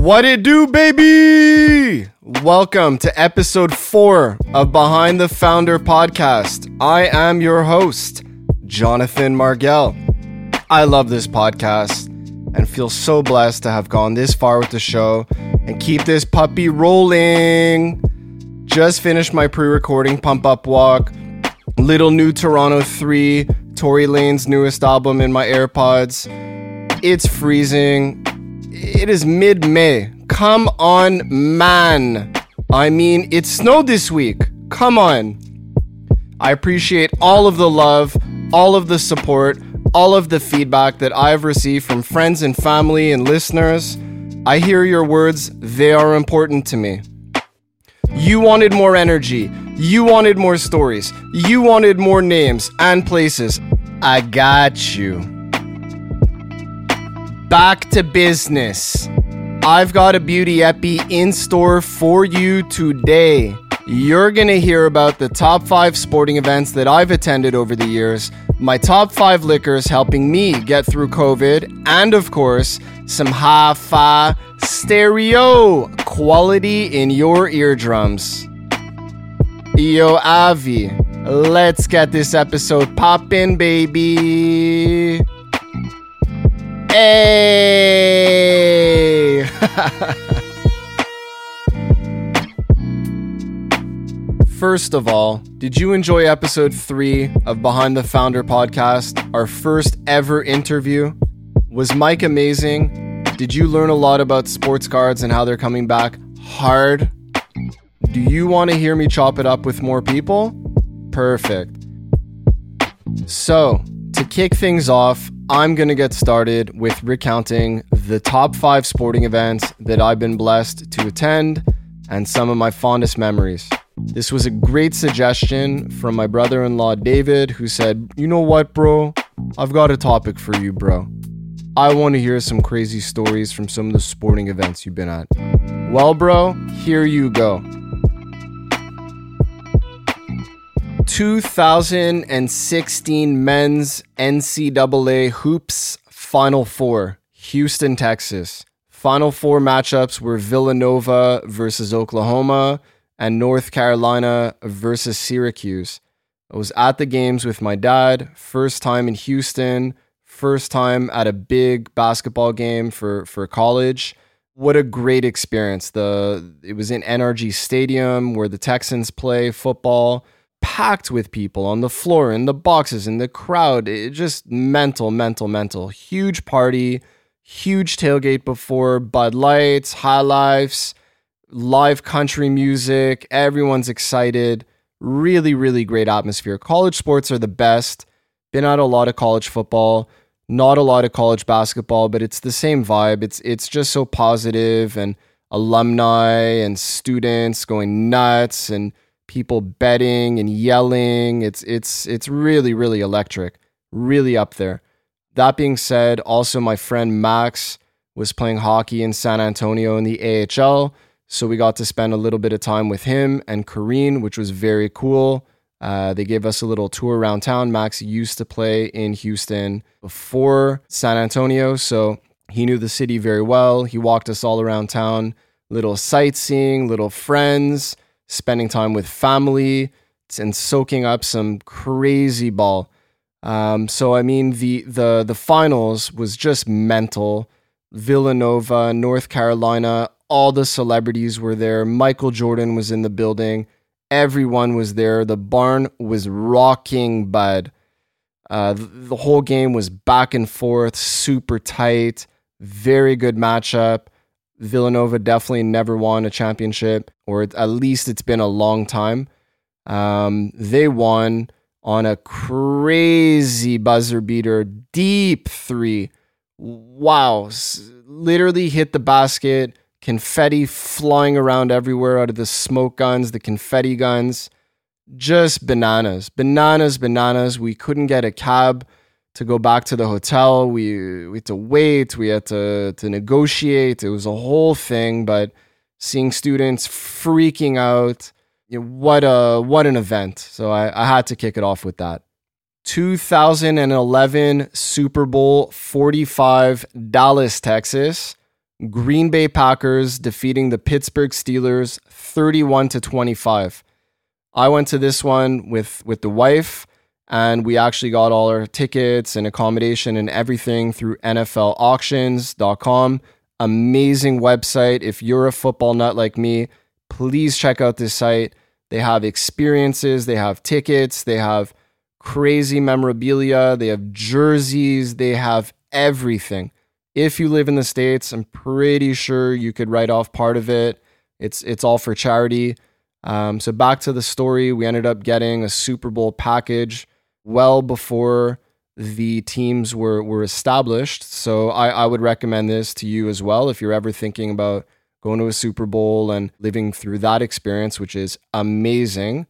What it do, baby? Welcome to episode four of Behind the Founder podcast. I am your host, Jonathan Margell. I love this podcast and feel so blessed to have gone this far with the show and keep this puppy rolling. Just finished my pre recording pump up walk. Little new Toronto 3, Tory Lanez newest album in my AirPods. It's freezing. It is mid May. Come on, man. I mean, it snowed this week. Come on. I appreciate all of the love, all of the support, all of the feedback that I've received from friends and family and listeners. I hear your words, they are important to me. You wanted more energy. You wanted more stories. You wanted more names and places. I got you. Back to business. I've got a beauty epi in store for you today. You're gonna hear about the top five sporting events that I've attended over the years, my top five liquors helping me get through COVID, and of course, some hi fi stereo quality in your eardrums. Yo, Avi, let's get this episode poppin', baby. Hey! First of all, did you enjoy episode three of Behind the Founder podcast, our first ever interview? Was Mike amazing? Did you learn a lot about sports cards and how they're coming back hard? Do you want to hear me chop it up with more people? Perfect. So, to kick things off, I'm going to get started with recounting the top five sporting events that I've been blessed to attend and some of my fondest memories. This was a great suggestion from my brother in law, David, who said, You know what, bro? I've got a topic for you, bro. I want to hear some crazy stories from some of the sporting events you've been at. Well, bro, here you go. 2016 men's NCAA hoops Final Four, Houston, Texas. Final Four matchups were Villanova versus Oklahoma and North Carolina versus Syracuse. I was at the games with my dad, first time in Houston, first time at a big basketball game for, for college. What a great experience. The it was in NRG Stadium where the Texans play football, packed with people on the floor, in the boxes, in the crowd. It just mental, mental, mental. Huge party, huge tailgate before Bud Lights, High Lifes live country music. Everyone's excited. Really, really great atmosphere. College sports are the best. Been at a lot of college football, not a lot of college basketball, but it's the same vibe. It's it's just so positive and alumni and students going nuts and people betting and yelling. It's it's it's really really electric. Really up there. That being said, also my friend Max was playing hockey in San Antonio in the AHL. So we got to spend a little bit of time with him and Kareen, which was very cool. Uh, they gave us a little tour around town. Max used to play in Houston before San Antonio, so he knew the city very well. He walked us all around town, little sightseeing, little friends, spending time with family, and soaking up some crazy ball. Um, so I mean, the the the finals was just mental. Villanova, North Carolina, all the celebrities were there. Michael Jordan was in the building. Everyone was there. The barn was rocking, bud. Uh, the, the whole game was back and forth, super tight, very good matchup. Villanova definitely never won a championship, or at least it's been a long time. Um, they won on a crazy buzzer beater, deep three. Wow. Literally hit the basket confetti flying around everywhere out of the smoke guns, the confetti guns. Just bananas, bananas, bananas. We couldn't get a cab to go back to the hotel. We, we had to wait. We had to, to negotiate. It was a whole thing, but seeing students freaking out, you know, what, a, what an event. So I, I had to kick it off with that. 2011 Super Bowl 45, Dallas, Texas Green Bay Packers defeating the Pittsburgh Steelers 31 to 25. I went to this one with with the wife and we actually got all our tickets and accommodation and everything through NFLauctions.com. Amazing website. If you're a football nut like me, please check out this site. They have experiences, they have tickets, they have crazy memorabilia, they have jerseys, they have everything. If you live in the States, I'm pretty sure you could write off part of it. It's it's all for charity. Um, so back to the story, we ended up getting a Super Bowl package well before the teams were were established. So I, I would recommend this to you as well if you're ever thinking about going to a Super Bowl and living through that experience, which is amazing.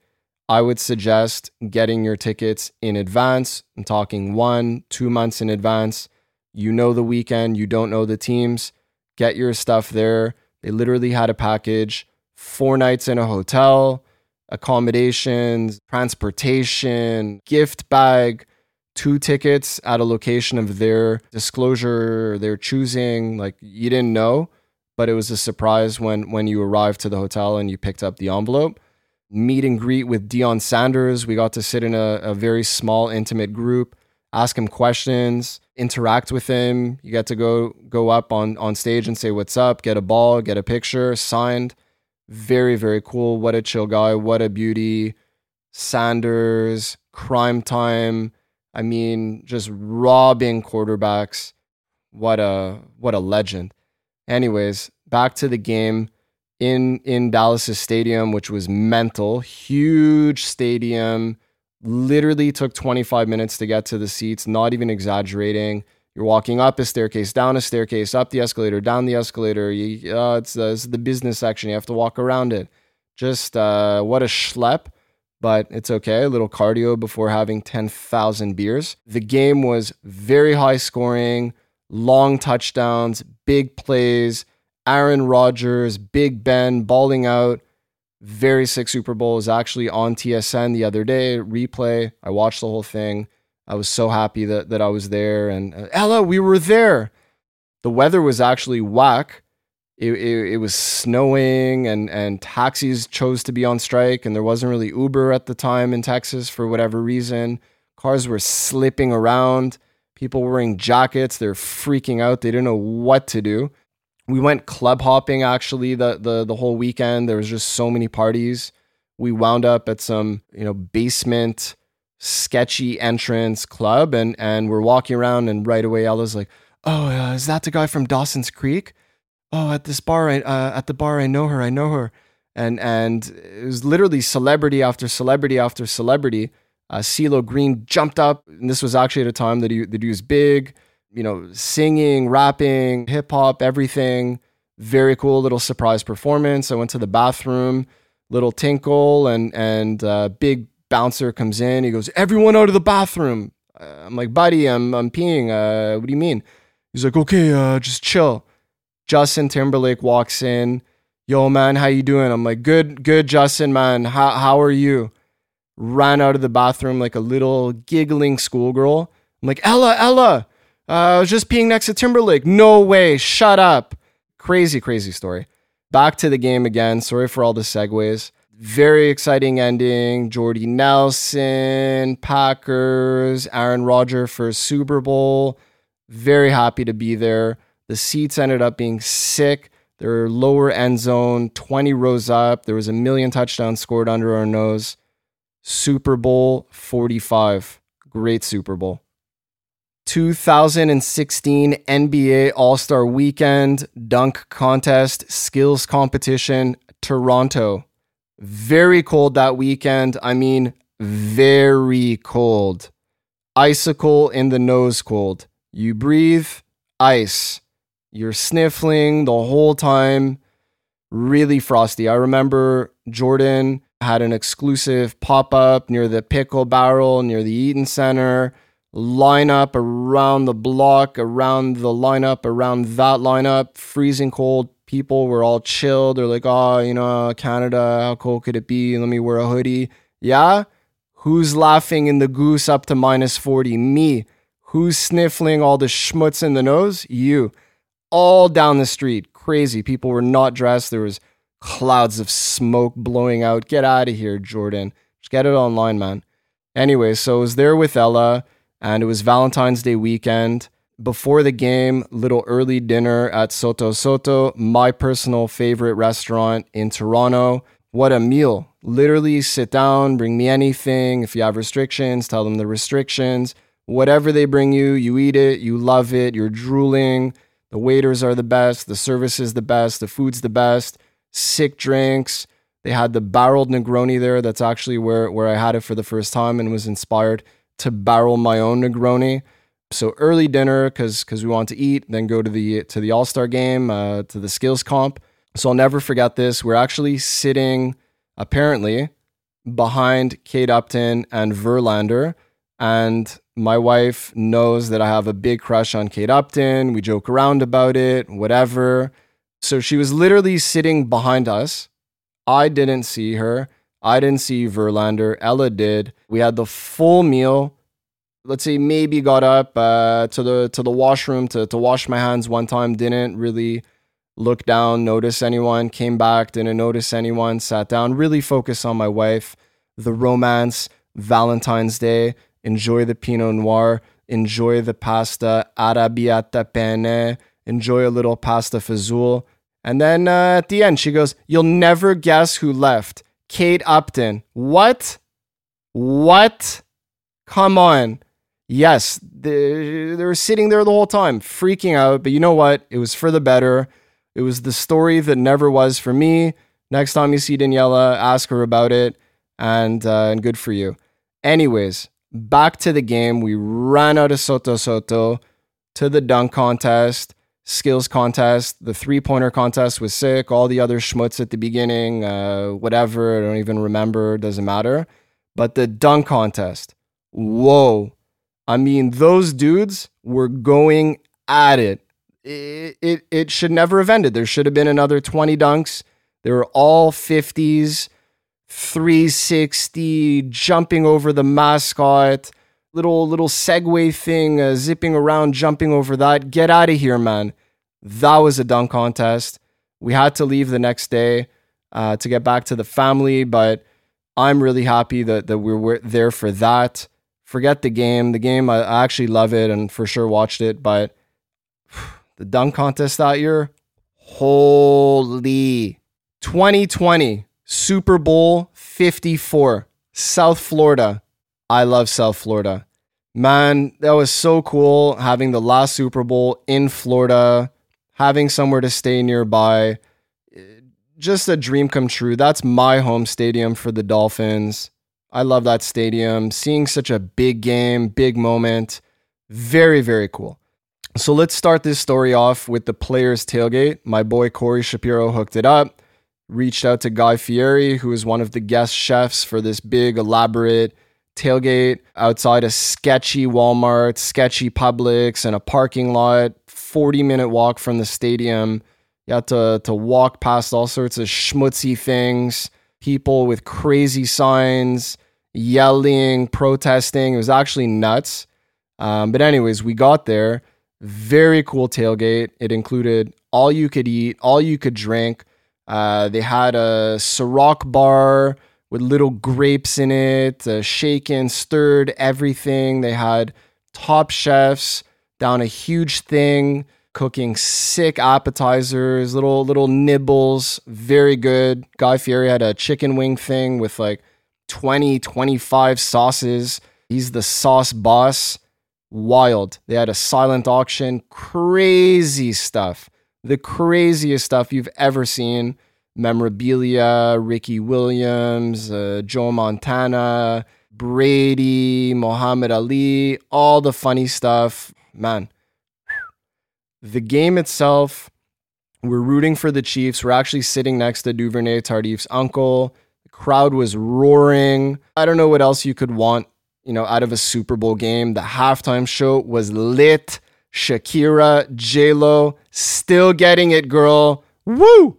I would suggest getting your tickets in advance. I'm talking one, two months in advance. You know the weekend, you don't know the teams. Get your stuff there. They literally had a package, four nights in a hotel, accommodations, transportation, gift bag, two tickets at a location of their disclosure, their choosing. Like you didn't know, but it was a surprise when when you arrived to the hotel and you picked up the envelope. Meet and greet with Deion Sanders. We got to sit in a, a very small, intimate group, ask him questions, interact with him. You get to go go up on on stage and say what's up, get a ball, get a picture signed very, very cool. What a chill guy. What a beauty. Sanders, Prime Time. I mean, just robbing quarterbacks. What a what a legend. Anyways, back to the game in in Dallas's stadium, which was mental. Huge stadium. Literally took 25 minutes to get to the seats, not even exaggerating. You're walking up a staircase, down a staircase, up the escalator, down the escalator. You, uh, it's, uh, it's the business section. You have to walk around it. Just uh, what a schlep, but it's okay. A little cardio before having 10,000 beers. The game was very high scoring, long touchdowns, big plays. Aaron Rodgers, Big Ben balling out. Very sick Super Bowl is actually on TSN the other day. Replay. I watched the whole thing. I was so happy that, that I was there. And uh, Ella, we were there. The weather was actually whack. It, it, it, was snowing and, and taxis chose to be on strike. And there wasn't really Uber at the time in Texas for whatever reason. Cars were slipping around. People wearing jackets. They're freaking out. They didn't know what to do. We went club hopping actually the, the, the whole weekend. There was just so many parties. We wound up at some, you know, basement sketchy entrance club and and we're walking around and right away Ella's like, "Oh, uh, is that the guy from Dawson's Creek? Oh, at this bar, I, uh, at the bar, I know her, I know her." And and it was literally celebrity after celebrity after celebrity. Uh, CeeLo Green jumped up, and this was actually at a time that he that he was big, you know, singing, rapping, hip hop, everything. Very cool little surprise performance. I went to the bathroom, little tinkle, and and uh, big bouncer comes in. He goes, "Everyone out of the bathroom." Uh, I'm like, "Buddy, I'm I'm peeing. Uh, what do you mean?" He's like, "Okay, uh, just chill." Justin Timberlake walks in. Yo, man, how you doing? I'm like, "Good, good, Justin, man. How how are you?" Ran out of the bathroom like a little giggling schoolgirl. I'm like, "Ella, Ella, uh, I was just peeing next to Timberlake." No way. Shut up. Crazy, crazy story. Back to the game again. Sorry for all the segues very exciting ending. Jordy Nelson, Packers, Aaron Rodgers for Super Bowl. Very happy to be there. The seats ended up being sick. They're lower end zone, 20 rows up. There was a million touchdowns scored under our nose. Super Bowl 45. Great Super Bowl. 2016 NBA All Star Weekend, dunk contest, skills competition, Toronto. Very cold that weekend. I mean, very cold. Icicle in the nose cold. You breathe, ice. You're sniffling the whole time. Really frosty. I remember Jordan had an exclusive pop up near the pickle barrel near the Eaton Center. Line up around the block, around the lineup, around that lineup, freezing cold people were all chill. They're like, oh, you know, Canada, how cold could it be? Let me wear a hoodie. Yeah? Who's laughing in the goose up to minus 40? Me. Who's sniffling all the schmutz in the nose? You. All down the street. crazy. People were not dressed. There was clouds of smoke blowing out. Get out of here, Jordan. Just get it online, man. Anyway, so I was there with Ella, and it was Valentine's Day weekend. Before the game, little early dinner at Sotto Sotto, my personal favorite restaurant in Toronto. What a meal. Literally sit down, bring me anything. If you have restrictions, tell them the restrictions. Whatever they bring you, you eat it, you love it, you're drooling. The waiters are the best, the service is the best, the food's the best, sick drinks. They had the barreled Negroni there. That's actually where, where I had it for the first time and was inspired to barrel my own Negroni. So early dinner because because we want to eat, then go to the to the All Star game, uh, to the skills comp. So I'll never forget this. We're actually sitting apparently behind Kate Upton and Verlander, and my wife knows that I have a big crush on Kate Upton. We joke around about it, whatever. So she was literally sitting behind us. I didn't see her. I didn't see Verlander. Ella did. We had the full meal let's say maybe got up uh, to the to the washroom to to wash my hands one time didn't really look down notice anyone came back didn't notice anyone sat down really focus on my wife the romance valentine's day enjoy the pinot noir enjoy the pasta arrabbiata penne enjoy a little pasta fazool and then uh, at the end she goes you'll never guess who left. Kate upton what? What? Come on yes, they, they were sitting there the whole time, freaking out. But you know what? It was for the better. It was the story that never was for me. Next time you see Daniela, ask her about it, and uh, and good for you. Anyways, back to the game. We ran out of Sotto Sotto to the dunk contest, skills contest. The three pointer contest was sick. All the other schmutz at the beginning, uh, whatever. I don't even remember. Doesn't matter. But the dunk contest, whoa I mean, those dudes were going at it. It, it, it should never have ended. There should have been another 20 dunks. They were all 50s, 360, jumping over the mascot, little little Segway thing, uh, zipping around, jumping over that. Get out of here, man. That was a dunk contest. We had to leave the next day uh, to get back to the family, but I'm really happy that, that we were there for that forget the game. The game, I, actually love it and for sure watched it, but the dunk contest that year, holy 2020 Super Bowl 54, South Florida. I love South Florida. Man, that was so cool having the last Super Bowl in Florida, having somewhere to stay nearby. Just a dream come true. That's my home stadium for the Dolphins. I love that stadium. Seeing such a big game, big moment. Very, very cool. So let's start this story off with the players' tailgate. My boy Corey Shapiro hooked it up, reached out to Guy Fieri, who is one of the guest chefs for this big, elaborate tailgate outside a sketchy Walmart, sketchy Publix, and a parking lot, 40 minute walk from the stadium. You had to, to walk past all sorts of schmutzy things people with crazy signs, yelling, protesting. It was actually nuts. Um, but, anyways, we got there. Very cool tailgate. It included all you could eat, all you could drink. Uh, they had a Ciroc bar with little grapes in it, uh, shaken, stirred, everything. They had top chefs down a huge thing cooking sick appetizers, little little nibbles, very good. Guy Fieri had a chicken wing thing with like 20, 25 sauces. He's the sauce boss. Wild. They had a silent auction, crazy stuff. The craziest stuff you've ever seen. Memorabilia, Ricky Williams, uh, Joe Montana, Brady, Muhammad Ali, all the funny stuff. Man, the game itself, we're rooting for the Chiefs. We're actually sitting next to Duvernay Tardif's uncle. Crowd was roaring. I don't know what else you could want, you know, out of a Super Bowl game. The halftime show was lit. Shakira, J Lo, still getting it, girl. Woo!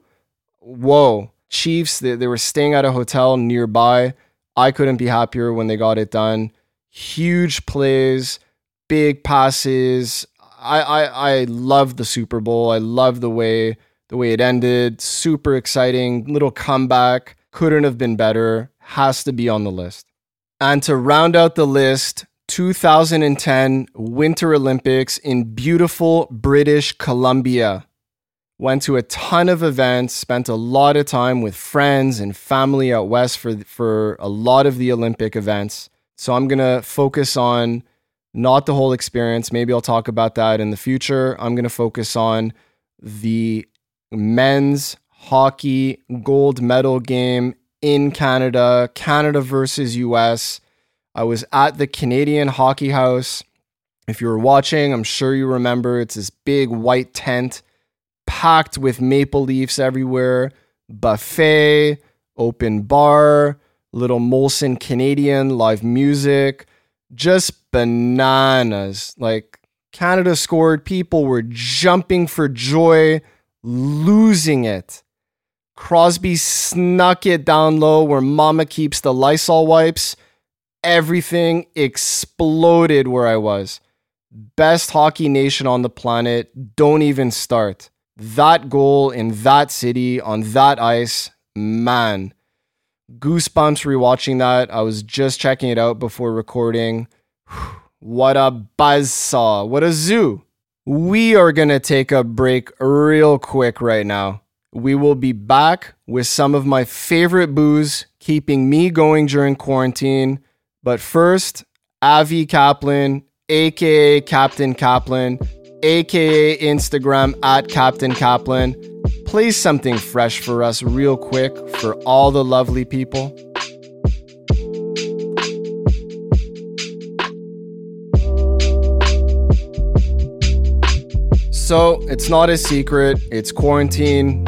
Whoa. Chiefs, they, they were staying at a hotel nearby. I couldn't be happier when they got it done. Huge plays, big passes, I, I, I love the Super Bowl. I love the way the way it ended, super exciting, little comeback, couldn't have been better, has to be on the list. And to round out the list, 2010 Winter Olympics in beautiful British Columbia. Went to a ton of events, spent a lot of time with friends and family out west for, for a lot of the Olympic events. So I'm going to focus on not the whole experience. Maybe I'll talk about that in the future. I'm going to focus on the men's hockey gold medal game in Canada, Canada versus US. I was at the Canadian Hockey House. If you were watching, I'm sure you remember it's this big white tent packed with maple leaves everywhere, buffet, open bar, little Molson Canadian live music, just bananas. Like Canada scored, people were jumping for joy, losing it. Crosby snuck it down low where mama keeps the Lysol wipes. Everything exploded where I was. Best hockey nation on the planet. Don't even start. That goal in that city on that ice, man. Goosebumps rewatching that. I was just checking it out before recording. What a buzz saw. What a zoo. We are going to take a break real quick right now. We will be back with some of my favorite booze keeping me going during quarantine. But first, Avi Kaplan, aka Captain Kaplan, aka Instagram at Captain Kaplan, plays something fresh for us real quick for all the lovely people. So, it's not a secret, it's quarantine.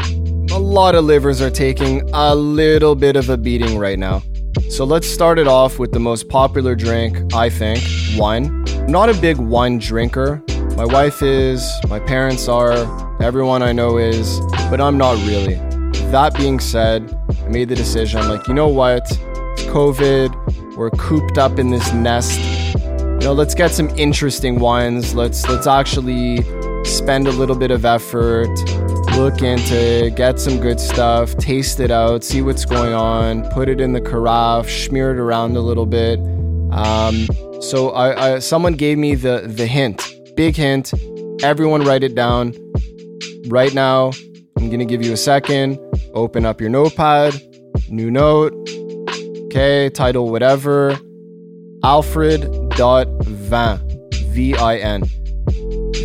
A lot of livers are taking a little bit of a beating right now. So, let's start it off with the most popular drink, I think wine. Not a big wine drinker. My wife is, my parents are, everyone I know is, but I'm not really. That being said, I made the decision. I'm like, you know what? It's COVID. We're cooped up in this nest. You know, let's get some interesting wines. Let's let's actually spend a little bit of effort, look into get some good stuff, taste it out, see what's going on, put it in the carafe, smear it around a little bit. Um, so I, I, someone gave me the the hint, big hint. Everyone write it down right now. I'm gonna give you a second. Open up your notepad, new note. Okay, title whatever. Alfred dot Vin, V I N.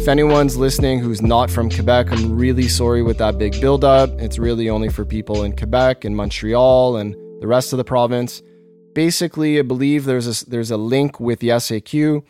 If anyone's listening who's not from Quebec, I'm really sorry with that big buildup. It's really only for people in Quebec and Montreal and the rest of the province. Basically, I believe there's a, there's a link with the SAQ,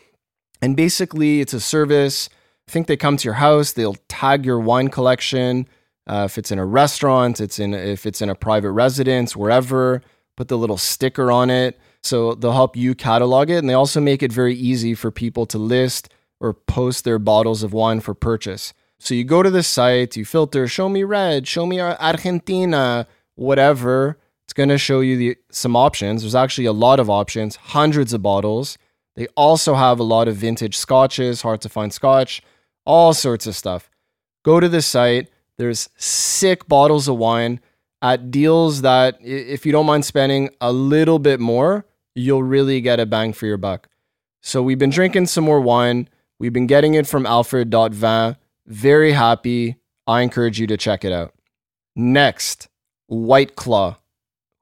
and basically it's a service. I think they come to your house, they'll tag your wine collection. Uh, if it's in a restaurant, it's in if it's in a private residence, wherever, put the little sticker on it. So they'll help you catalog it, and they also make it very easy for people to list or post their bottles of wine for purchase. So you go to the site, you filter, show me red, show me Argentina, whatever. It's going to show you the, some options. There's actually a lot of options, hundreds of bottles. They also have a lot of vintage scotches, hard to find scotch, all sorts of stuff. Go to the site. There's sick bottles of wine at deals that, if you don't mind spending a little bit more, you'll really get a bang for your buck. So we've been drinking some more wine. We've been getting it from Alfred.Vin. Very happy. I encourage you to check it out. Next, White Claw.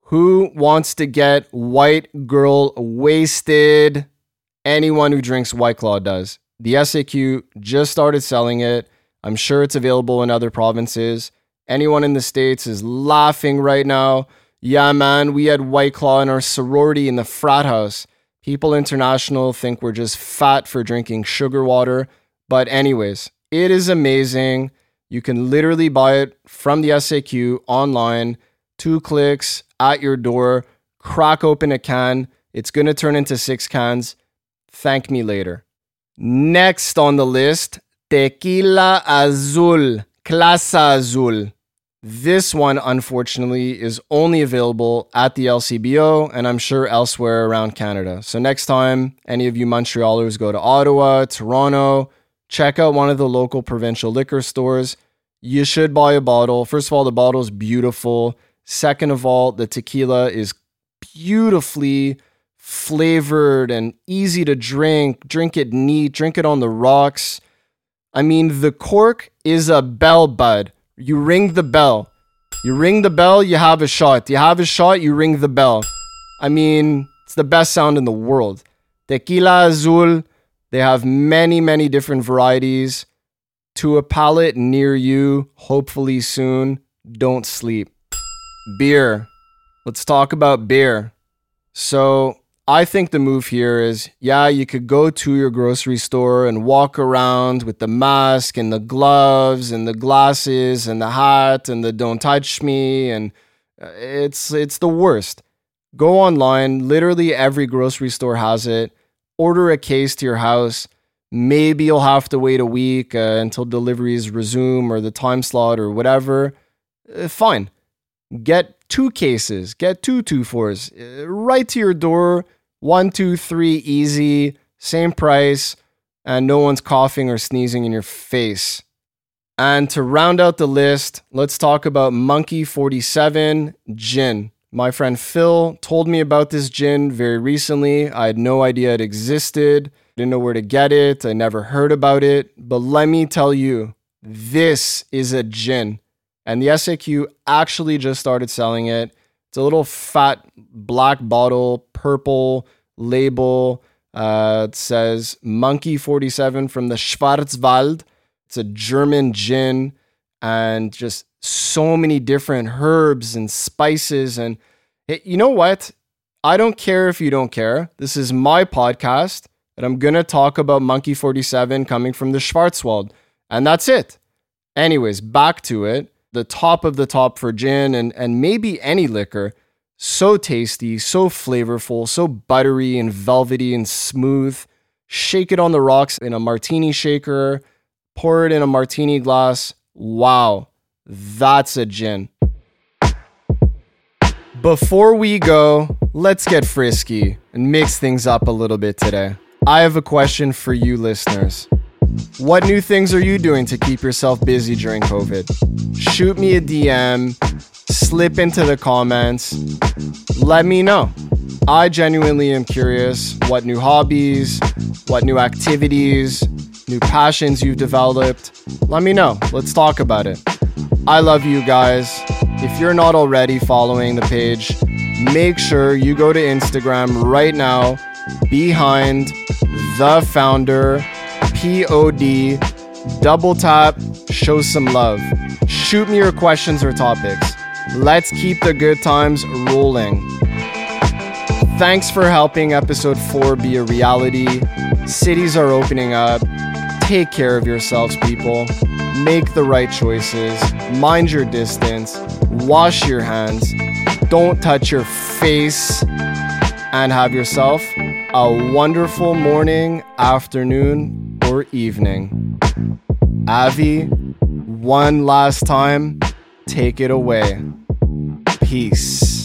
Who wants to get white girl wasted? Anyone who drinks White Claw does. The SAQ just started selling it. I'm sure it's available in other provinces. Anyone in the States is laughing right now. Yeah, man, we had White Claw in our sorority in the frat house. People International think we're just fat for drinking sugar water. But, anyways, it is amazing. You can literally buy it from the SAQ online, two clicks at your door, crack open a can. It's going to turn into six cans. Thank me later. Next on the list, Tequila Azul, Clase Azul. This one, unfortunately, is only available at the LCBO and I'm sure elsewhere around Canada. So, next time any of you Montrealers go to Ottawa, Toronto, check out one of the local provincial liquor stores. you should buy a bottle. First of all, the bottle is beautiful. Second of all, the tequila is beautifully flavored and easy to drink. Drink it neat, drink it on the rocks. I mean, the cork is a bell, bud. You ring the bell. You ring the bell, you have a shot. You have a shot, you ring the bell. I mean, it's the best sound in the world. Tequila Azul, they have many, many different varieties. To a palate near you, hopefully soon, don't sleep. Beer. Let's talk about beer. So, I think the move here is yeah, you could go to your grocery store and walk around with the mask and the gloves and the glasses and the hat and the don't touch me and uh, it's it's the worst. Go online, literally every grocery store has it. Order a case to your house. Maybe you'll have to wait a week uh, until deliveries resume or the time slot or whatever. Uh, fine. Get two cases, get two two fours uh, right to your door one, two, three, easy, same price, and no one's coughing or sneezing in your face. And to round out the list, let's talk about Monkey 47 Gin. My friend Phil told me about this gin very recently. I had no idea it existed, didn't know where to get it, I never heard about it. But let me tell you, this is a gin. And the SAQ actually just started selling it. It's a little fat black bottle, purple label. Uh, it says Monkey 47 from the Schwarzwald. It's a German gin and just so many different herbs and spices. And it, you know what? I don't care if you don't care. This is my podcast, and I'm going to talk about Monkey 47 coming from the Schwarzwald. And that's it. Anyways, back to it the top of the top for gin and, and maybe any liquor. So tasty, so flavorful, so buttery and velvety and smooth. Shake it on the rocks in a martini shaker, pour it in a martini glass. Wow, that's a gin. Before we go, let's get frisky and mix things up a little bit today. I have a question for you listeners. What new things are you doing to keep yourself busy during COVID? Shoot me a DM, slip into the comments, let me know. I genuinely am curious what new hobbies, what new activities, new passions you've developed. Let me know. Let's talk about it. I love you guys. If you're not already following the page, make sure you go to Instagram right now behind the founder P-O-D, double tap, show some love. Shoot me your questions or topics. Let's keep the good times rolling. Thanks for helping episode 4 be a reality. Cities are opening up. Take care of yourselves, people. Make the right choices. Mind your distance. Wash your hands. Don't touch your face. And have yourself a wonderful morning, afternoon, or evening. Avi, one last time, take it away. Peace.